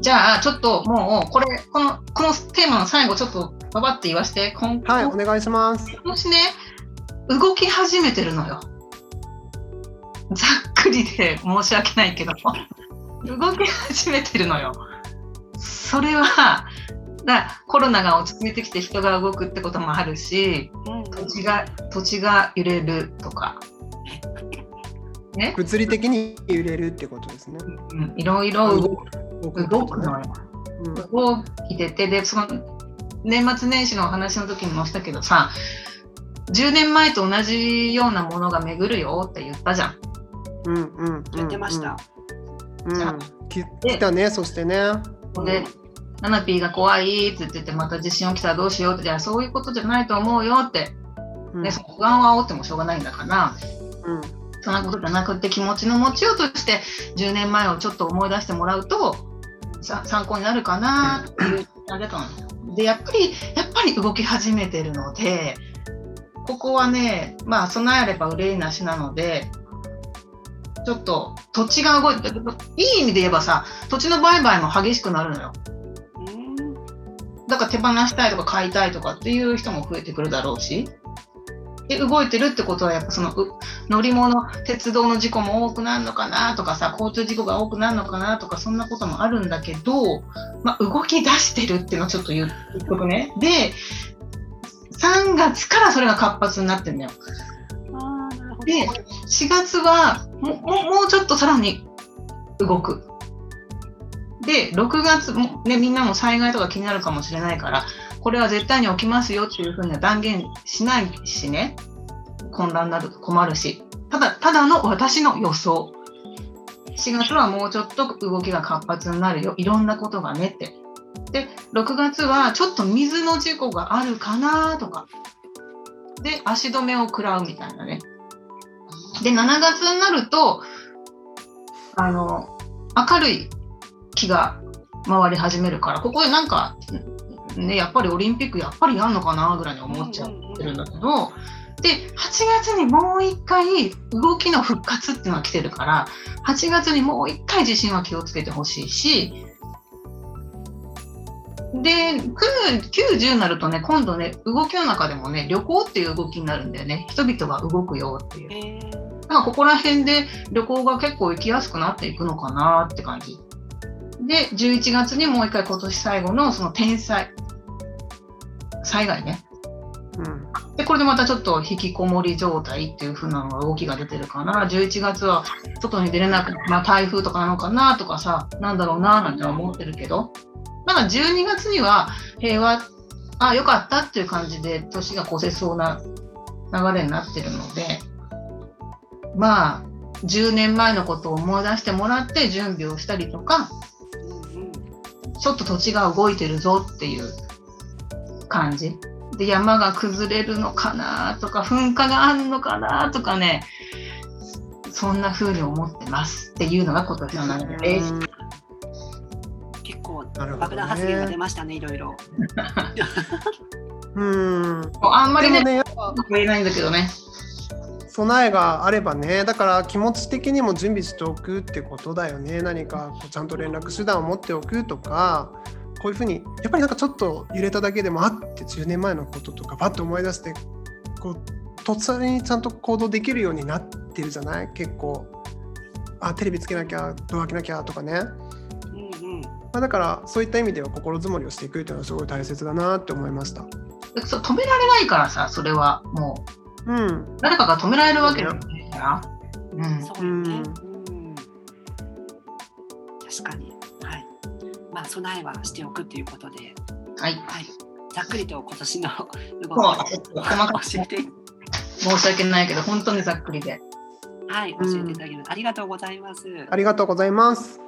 じゃあちょっともうこれこのこのテーマの最後ちょっとばばって言わせて今はいお願いします。もしね動き始めてるのよ。ざっくりで申し訳ないけど。動き始めてるのよ。それはだコロナが落ち着いてきて人が動くってこともあるし土地が土地が揺れるとか。ね、物理的に揺れるってことですね。うん、いろいろ動く動くのよ。うん、動いてて。でその年末年始の話の時にもしたけどさ10年前と同じようなものが巡るよって言ったじゃん。うんうん、言ってました。うん、来たねそしてね。でナナピーが怖いって言ってまた地震起きたらどうしようって。じゃあそういうことじゃないと思うよって、うん、でその不安を煽ってもしょうがないんだから、うん、そんなことじゃなくて気持ちの持ちようとして10年前をちょっと思い出してもらうと参考になるかなっていうあれだったのでやっぱりやっぱり動き始めてるのでここはねまあ備えあれば憂いなしなのでちょっと土地が動いていい意味で言えばさ土地の売買も激しくなるのよ。だから手放したいとか買いたいとかっていう人も増えてくるだろうし。で動いてるってことはやっぱその乗り物鉄道の事故も多くなるのかなとかさ交通事故が多くなるのかなとかそんなこともあるんだけど、まあ、動き出してるっていうのをちょっと言っとくね。で3月からそれが活発になってるんだよ。で4月はももうちょっとさらに動く。で6月も、ね、みんなも災害とか気になるかもしれないからこれは絶対に起きますよっていうふうには断言しないしね、混乱になると困るし、ただ、ただの私の予想。4月はもうちょっと動きが活発になるよ。いろんなことがねって。で、6月はちょっと水の事故があるかなとか。で、足止めを食らうみたいなね。で、7月になると、あの、明るい気が回り始めるから、ここでなんかね、やっぱりオリンピックやっぱりやんのかなぐらいに思っちゃってるんだけど、で8月にもう一回動きの復活っていうのが来てるから8月にもう一回地震は気をつけてほしいしで90になるとね今度ね動きの中でもね旅行っていう動きになるんだよね人々が動くよっていう。だからここら辺で旅行が結構行きやすくなっていくのかなって感じ。で、11月にもう一回今年最後のその天災、災害ね。うん、でこれでまたちょっと引きこもり状態っていう風なのが動きが出てるかな。11月は外に出れなくまあ、台風とかなのかなとかさなんだろうななんて思ってるけど。だから12月には平和あよかったっていう感じで年が越せそうな流れになってるので。まあ10年前のことを思い出してもらって準備をしたりとかちょっと土地が動いてるぞっていう感じ。で山が崩れるのかなとか噴火があるのかなとかねそんな風に思ってますっていうのが今年の流れです。結構爆弾発言が出ましたね、いろいろ。うん。あんまりね、ね言えないんだけどね。備えがあればねだから気持ち的にも準備しておくってことだよね。何かこうちゃんと連絡手段を持っておくとかこういうふうにやっぱりなんかちょっと揺れただけでもあって10年前のこととかパッと思い出してこう突然にちゃんと行動できるようになってるじゃない？結構あテレビつけなきゃドア開けなきゃとかね、まあ、だからそういった意味では心づもりをしていくっていうのはすごい大切だなって思いました。止められないからさそれはもううん、誰かが止められるわけだから。うん、そうね、うん、確かに。はい。まあ備えはしておくということで。はい。はい。ざっくりと今年の動きを教えて。申し訳ないけど本当にざっくりで。はい、教えていただける、ありがとうございます。ありがとうございます。